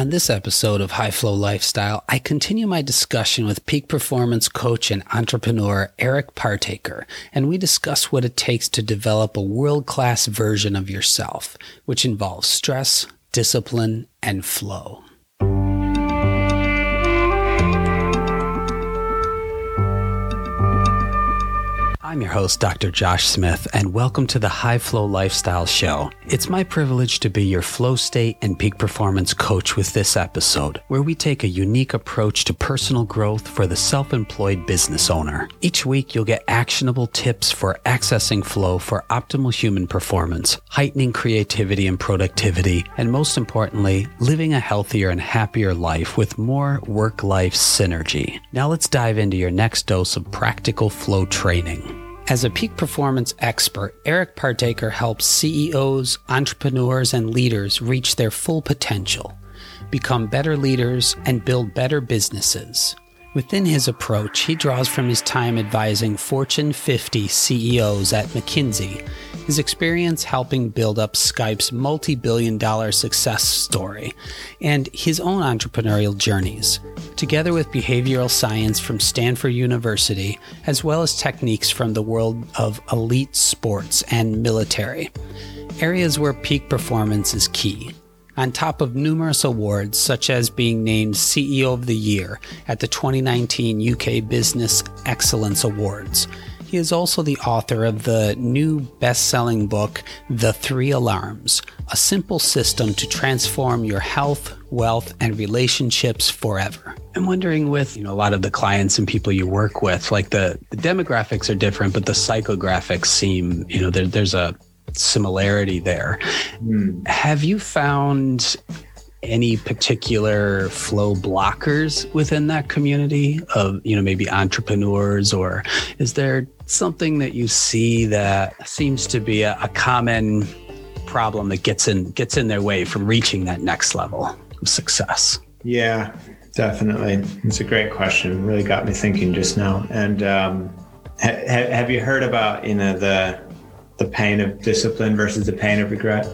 On this episode of High Flow Lifestyle, I continue my discussion with peak performance coach and entrepreneur Eric Partaker, and we discuss what it takes to develop a world class version of yourself, which involves stress, discipline, and flow. I'm your host, Dr. Josh Smith, and welcome to the High Flow Lifestyle Show. It's my privilege to be your flow state and peak performance coach with this episode, where we take a unique approach to personal growth for the self employed business owner. Each week, you'll get actionable tips for accessing flow for optimal human performance, heightening creativity and productivity, and most importantly, living a healthier and happier life with more work life synergy. Now, let's dive into your next dose of practical flow training. As a peak performance expert, Eric Partaker helps CEOs, entrepreneurs, and leaders reach their full potential, become better leaders, and build better businesses. Within his approach, he draws from his time advising Fortune 50 CEOs at McKinsey, his experience helping build up Skype's multi billion dollar success story, and his own entrepreneurial journeys, together with behavioral science from Stanford University, as well as techniques from the world of elite sports and military, areas where peak performance is key on top of numerous awards, such as being named CEO of the Year at the 2019 UK Business Excellence Awards. He is also the author of the new best selling book, The Three Alarms A Simple System to Transform Your Health, Wealth, and Relationships Forever. I'm wondering with you know a lot of the clients and people you work with, like the, the demographics are different, but the psychographics seem, you know, there, there's a similarity there. Mm. Have you found any particular flow blockers within that community of you know maybe entrepreneurs or is there something that you see that seems to be a, a common problem that gets in gets in their way from reaching that next level of success yeah definitely it's a great question really got me thinking just now and um, ha- have you heard about you know the the pain of discipline versus the pain of regret?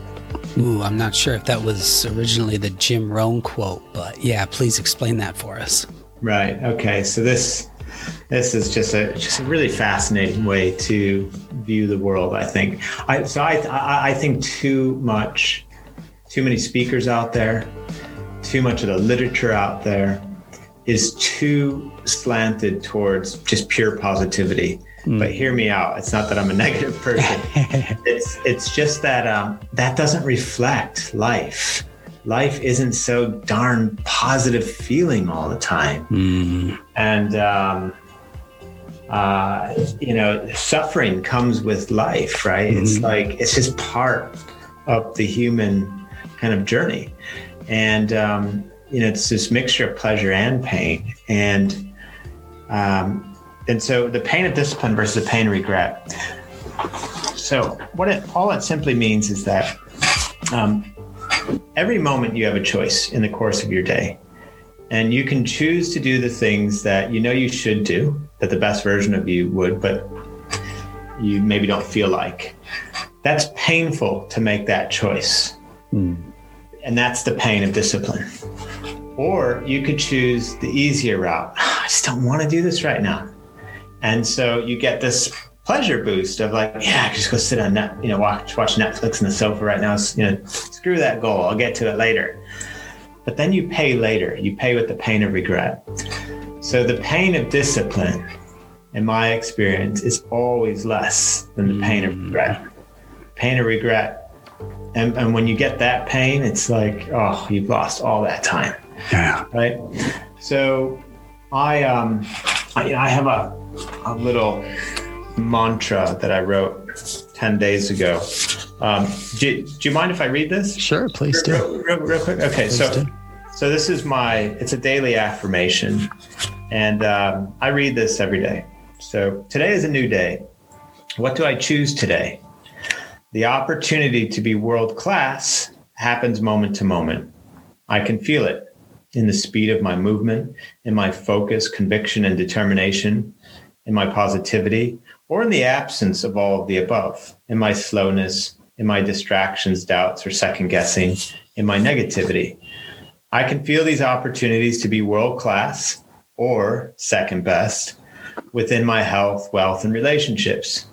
Ooh, I'm not sure if that was originally the Jim Rohn quote, but yeah, please explain that for us. Right. Okay. So this this is just a just a really fascinating way to view the world. I think. I so I I, I think too much, too many speakers out there, too much of the literature out there is too slanted towards just pure positivity Mm. But hear me out. It's not that I'm a negative person. it's it's just that um, that doesn't reflect life. Life isn't so darn positive feeling all the time, mm. and um, uh, you know, suffering comes with life, right? Mm. It's mm-hmm. like it's just part of the human kind of journey, and um, you know, it's this mixture of pleasure and pain, and um, and so the pain of discipline versus the pain of regret. So what it all it simply means is that um, every moment you have a choice in the course of your day, and you can choose to do the things that you know you should do, that the best version of you would, but you maybe don't feel like. That's painful to make that choice. Mm. And that's the pain of discipline. Or you could choose the easier route. I just don't want to do this right now. And so you get this pleasure boost of like, yeah, I can just go sit on net, you know, watch watch Netflix on the sofa right now. You know, screw that goal. I'll get to it later. But then you pay later. You pay with the pain of regret. So the pain of discipline, in my experience, is always less than the pain of mm. regret. Pain of regret. And, and when you get that pain, it's like, oh, you've lost all that time. Yeah. Right. So I um I, I have a a little mantra that I wrote 10 days ago. Um, do, do, you mind if I read this? Sure, please do. Real, real, real quick. Okay, please so do. so this is my it's a daily affirmation, and um, I read this every day. So today is a new day. What do I choose today? The opportunity to be world class happens moment to moment. I can feel it in the speed of my movement, in my focus, conviction, and determination, in my positivity, or in the absence of all of the above, in my slowness, in my distractions, doubts, or second guessing, in my negativity. I can feel these opportunities to be world class or second best within my health, wealth, and relationships,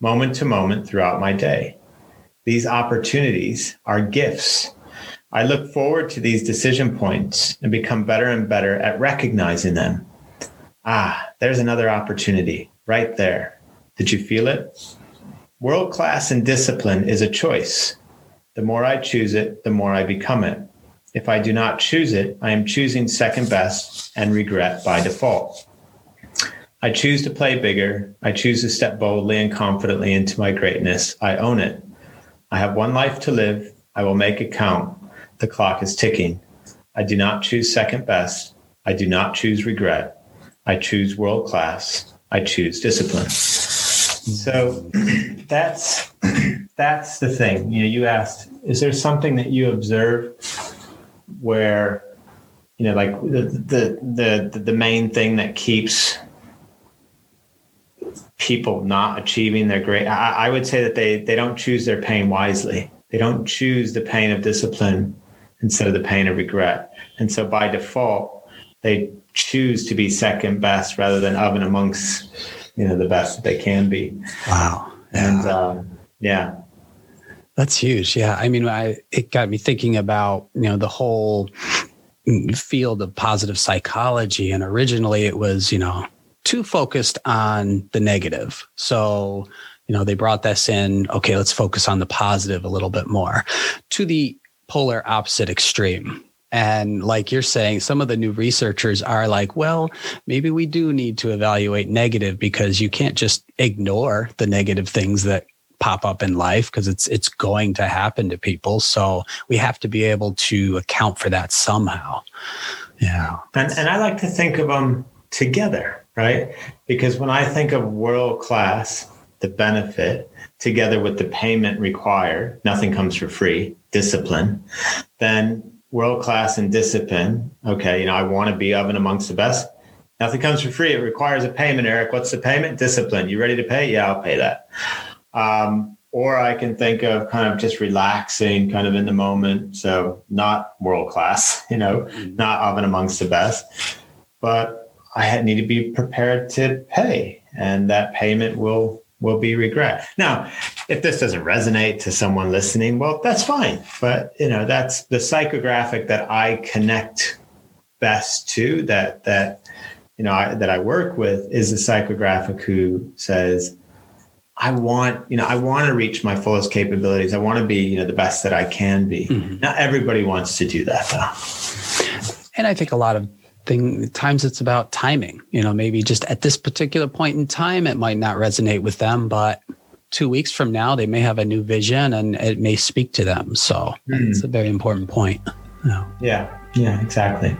moment to moment throughout my day. These opportunities are gifts. I look forward to these decision points and become better and better at recognizing them. Ah, there's another opportunity right there. Did you feel it? World class and discipline is a choice. The more I choose it, the more I become it. If I do not choose it, I am choosing second best and regret by default. I choose to play bigger. I choose to step boldly and confidently into my greatness. I own it. I have one life to live. I will make it count. The clock is ticking. I do not choose second best. I do not choose regret. I choose world class. I choose discipline. So that's that's the thing. You know, you asked, is there something that you observe where you know, like the the the the main thing that keeps people not achieving their great I, I, would say that they they don't choose their pain wisely they don't choose the pain of discipline instead of the pain of regret. And so by default they choose to be second best rather than of and amongst you know the best that they can be. Wow. Yeah. and um, yeah. That's huge. Yeah. I mean I, it got me thinking about you know the whole field of positive psychology. And originally it was you know too focused on the negative. So, you know, they brought this in. Okay, let's focus on the positive a little bit more. To the polar opposite extreme. And like you're saying, some of the new researchers are like, well, maybe we do need to evaluate negative because you can't just ignore the negative things that pop up in life because it's it's going to happen to people. So we have to be able to account for that somehow. Yeah. And and I like to think of them together right? Because when I think of world class, the benefit together with the payment required, nothing comes for free, discipline, then world class and discipline, okay, you know, I want to be of and amongst the best. Nothing comes for free. It requires a payment, Eric. What's the payment? Discipline. You ready to pay? Yeah, I'll pay that. Um, or I can think of kind of just relaxing, kind of in the moment. So not world class, you know, mm-hmm. not of and amongst the best, but I had, need to be prepared to pay, and that payment will will be regret. Now, if this doesn't resonate to someone listening, well, that's fine. But you know, that's the psychographic that I connect best to. That that you know I, that I work with is the psychographic who says, I want, you know, I want to reach my fullest capabilities. I want to be, you know, the best that I can be. Mm-hmm. Not everybody wants to do that though. And I think a lot of thing times it's about timing. You know maybe just at this particular point in time it might not resonate with them but two weeks from now they may have a new vision and it may speak to them. So mm. it's a very important point. Yeah. Yeah. Yeah exactly.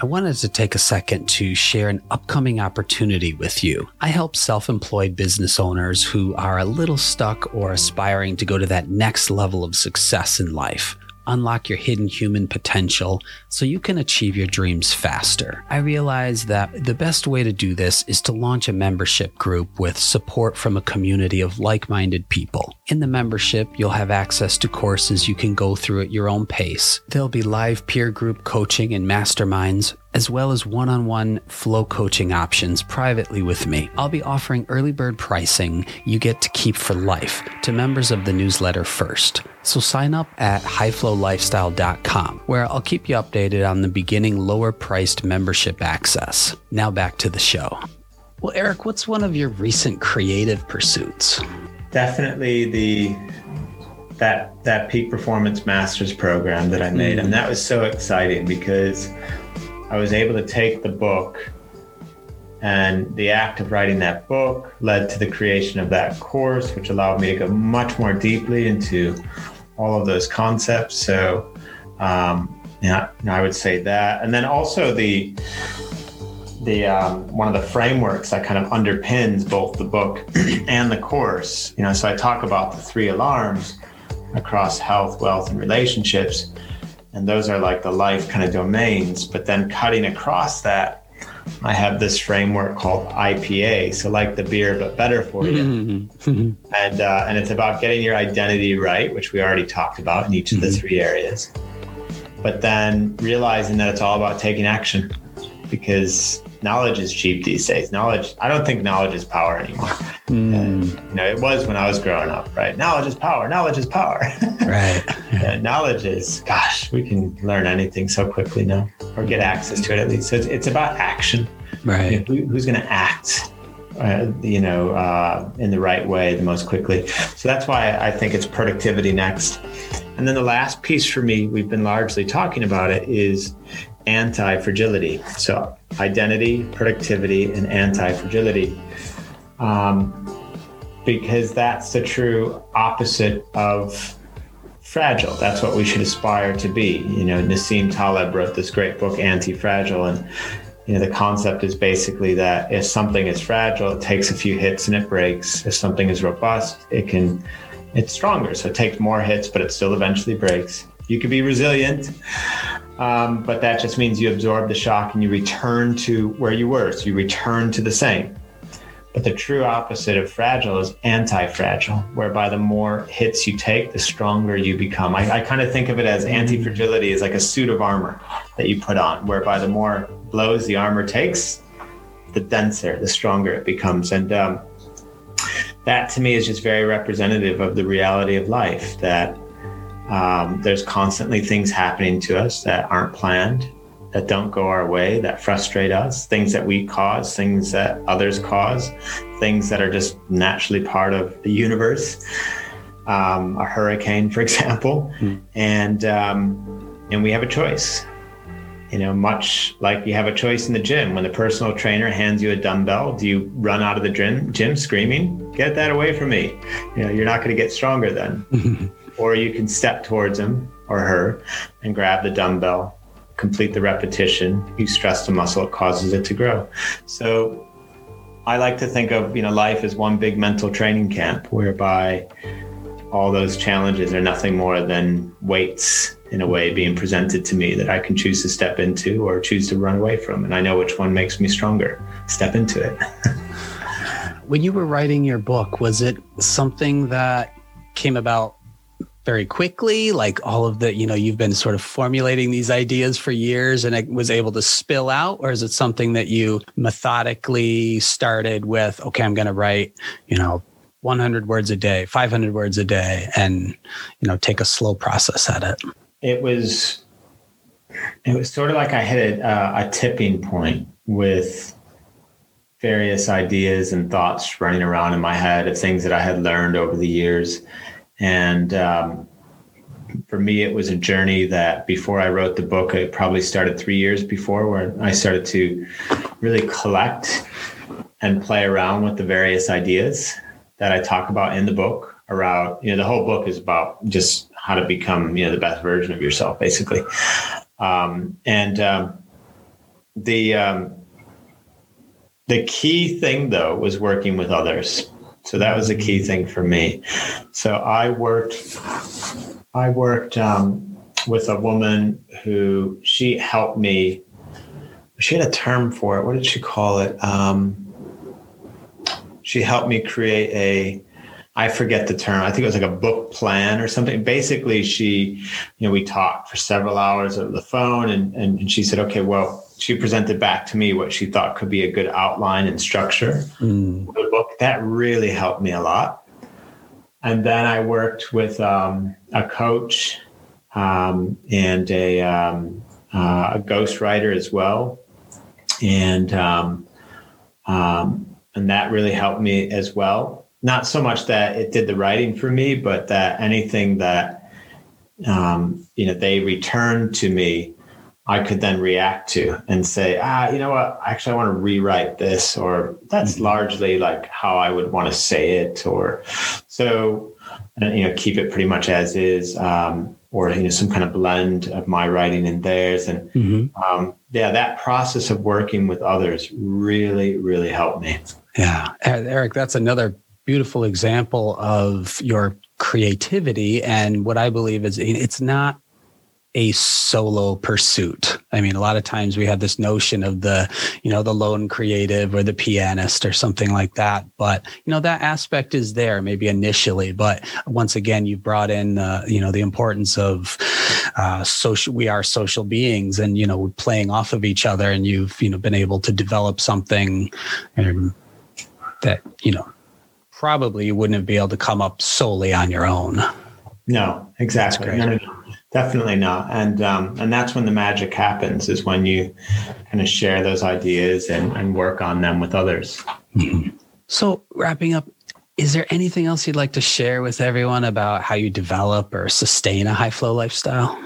I wanted to take a second to share an upcoming opportunity with you. I help self employed business owners who are a little stuck or aspiring to go to that next level of success in life unlock your hidden human potential so you can achieve your dreams faster. I realize that the best way to do this is to launch a membership group with support from a community of like minded people. In the membership, you'll have access to courses you can go through at your own pace. There'll be live peer group coaching and masterminds as well as one on one flow coaching options privately with me. I'll be offering early bird pricing you get to keep for life to members of the newsletter first. So sign up at highflowlifestyle.com, where I'll keep you updated on the beginning lower priced membership access. Now back to the show. Well, Eric, what's one of your recent creative pursuits? Definitely the that that peak performance masters program that I made. Mm. And that was so exciting because I was able to take the book, and the act of writing that book led to the creation of that course, which allowed me to go much more deeply into all of those concepts. So, um, yeah, I would say that, and then also the the um, one of the frameworks that kind of underpins both the book and the course. You know, so I talk about the three alarms across health, wealth, and relationships and those are like the life kind of domains. But then cutting across that, I have this framework called IPA, so like the beer but better for you, mm-hmm. and uh, and it's about getting your identity right, which we already talked about in each of the mm-hmm. three areas. but then realizing that it's all about taking action because knowledge is cheap these days. Knowledge, I don't think knowledge is power anymore. Mm. And, you know, it was when I was growing up, right? Knowledge is power. Knowledge is power. right. Yeah. knowledge is, gosh, we can learn anything so quickly now, or get access to it at least. So it's, it's about action. Right. You know, who, who's going to act? Uh, you know, uh, in the right way the most quickly. So that's why I think it's productivity next. And then the last piece for me, we've been largely talking about it, is anti fragility. So, identity, productivity, and anti fragility. Um, because that's the true opposite of fragile. That's what we should aspire to be. You know, Nassim Taleb wrote this great book, Anti Fragile, and you know the concept is basically that if something is fragile, it takes a few hits and it breaks. If something is robust, it can it's stronger. So it takes more hits, but it still eventually breaks. You could be resilient, um, but that just means you absorb the shock and you return to where you were. So you return to the same. But the true opposite of fragile is anti fragile, whereby the more hits you take, the stronger you become. I, I kind of think of it as anti fragility is like a suit of armor that you put on, whereby the more blows the armor takes, the denser, the stronger it becomes. And um, that to me is just very representative of the reality of life that um, there's constantly things happening to us that aren't planned, that don't go our way, that frustrate us, things that we cause, things that others cause, things that are just naturally part of the universe. Um, a hurricane, for example, mm. and um, and we have a choice. You know, much like you have a choice in the gym. When the personal trainer hands you a dumbbell, do you run out of the gym, gym screaming, "Get that away from me"? You know, you're not going to get stronger then. or you can step towards him or her and grab the dumbbell, complete the repetition. You stress the muscle, it causes it to grow. So I like to think of you know life as one big mental training camp whereby all those challenges are nothing more than weights in a way being presented to me that I can choose to step into or choose to run away from. And I know which one makes me stronger. Step into it. when you were writing your book, was it something that came about very quickly like all of the you know you've been sort of formulating these ideas for years and it was able to spill out or is it something that you methodically started with okay i'm going to write you know 100 words a day 500 words a day and you know take a slow process at it it was it was sort of like i hit a, a tipping point with various ideas and thoughts running around in my head of things that i had learned over the years and um, for me, it was a journey that before I wrote the book, it probably started three years before, where I started to really collect and play around with the various ideas that I talk about in the book. Around, you know, the whole book is about just how to become, you know, the best version of yourself, basically. Um, and um, the um, the key thing, though, was working with others so that was a key thing for me. So I worked, I worked um, with a woman who she helped me. She had a term for it. What did she call it? Um, she helped me create a I forget the term. I think it was like a book plan or something. Basically, she, you know, we talked for several hours over the phone and, and, and she said, okay, well, she presented back to me what she thought could be a good outline and structure mm. for the book. That really helped me a lot. And then I worked with um, a coach um, and a, um, uh, a ghostwriter as well. And, um, um, and that really helped me as well. Not so much that it did the writing for me, but that anything that, um, you know, they returned to me I could then react to and say, ah, you know what? Actually, I want to rewrite this, or that's mm-hmm. largely like how I would want to say it, or so, you know, keep it pretty much as is, um, or you know, some kind of blend of my writing and theirs, and mm-hmm. um, yeah, that process of working with others really, really helped me. Yeah, Eric, that's another beautiful example of your creativity and what I believe is it's not a solo pursuit. I mean, a lot of times we have this notion of the, you know, the lone creative or the pianist or something like that. But, you know, that aspect is there maybe initially. But once again, you've brought in, uh, you know, the importance of uh, social. We are social beings, and you know, playing off of each other, and you've you know been able to develop something um, that you know probably you wouldn't be able to come up solely on your own. No, exactly. No, no, no, definitely not. And um, and that's when the magic happens. Is when you kind of share those ideas and, and work on them with others. Mm-hmm. So wrapping up, is there anything else you'd like to share with everyone about how you develop or sustain a high flow lifestyle?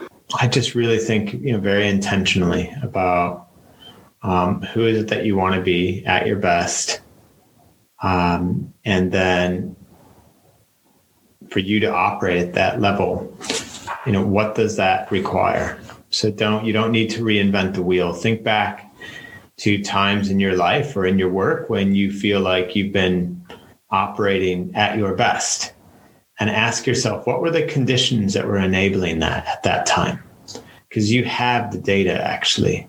I just really think you know very intentionally about um, who is it that you want to be at your best, um, and then for you to operate at that level, you know, what does that require? So don't you don't need to reinvent the wheel. Think back to times in your life or in your work when you feel like you've been operating at your best and ask yourself what were the conditions that were enabling that at that time because you have the data actually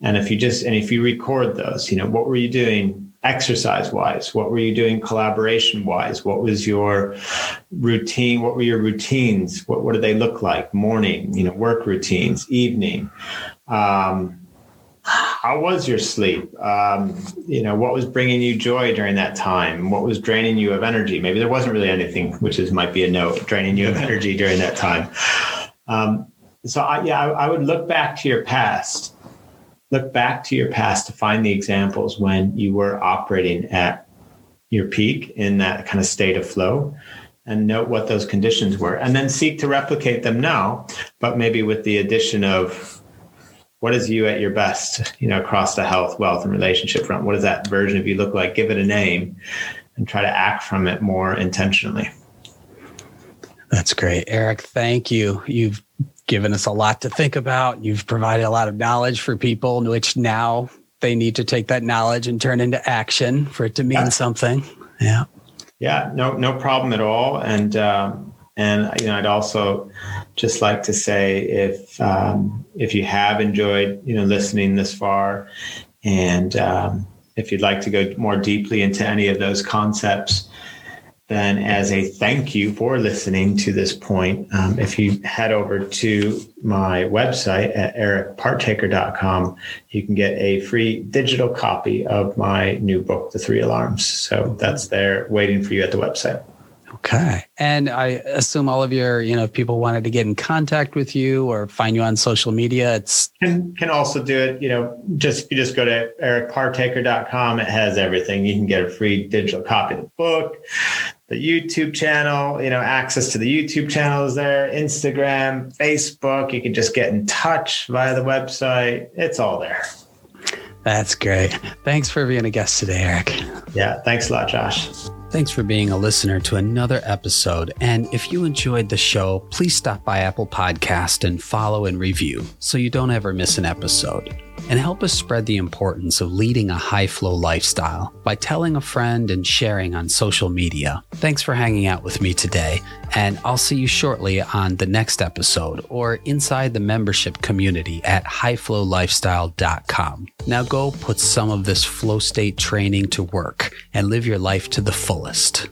and if you just and if you record those you know what were you doing exercise wise? What were you doing collaboration wise? What was your routine? What were your routines? What, what did they look like? Morning, you know, work routines, evening. Um, how was your sleep? Um, you know, what was bringing you joy during that time? What was draining you of energy? Maybe there wasn't really anything, which is might be a note, draining you of energy during that time. Um, so, I, yeah, I, I would look back to your past look back to your past to find the examples when you were operating at your peak in that kind of state of flow and note what those conditions were and then seek to replicate them now but maybe with the addition of what is you at your best you know across the health wealth and relationship front? What does that version of you look like? Give it a name and try to act from it more intentionally. That's great. Eric thank you. You've given us a lot to think about. You've provided a lot of knowledge for people, which now they need to take that knowledge and turn into action for it to mean yeah. something. Yeah. Yeah. No, no problem at all. And, um, and you know, I'd also just like to say if um, if you have enjoyed you know listening this far, and um, if you'd like to go more deeply into any of those concepts, then as a thank you for listening to this point, um, if you head over to my website at ericpartaker.com, you can get a free digital copy of my new book, The Three Alarms. So that's there waiting for you at the website. Okay. And I assume all of your, you know, if people wanted to get in contact with you or find you on social media, it's can can also do it, you know, just you just go to ericpartaker.com. It has everything. You can get a free digital copy of the book, the YouTube channel, you know, access to the YouTube channel is there, Instagram, Facebook. You can just get in touch via the website. It's all there. That's great. Thanks for being a guest today, Eric. Yeah, thanks a lot, Josh. Thanks for being a listener to another episode. And if you enjoyed the show, please stop by Apple Podcast and follow and review so you don't ever miss an episode and help us spread the importance of leading a high flow lifestyle by telling a friend and sharing on social media. Thanks for hanging out with me today, and I'll see you shortly on the next episode or inside the membership community at highflowlifestyle.com. Now go put some of this flow state training to work and live your life to the fullest.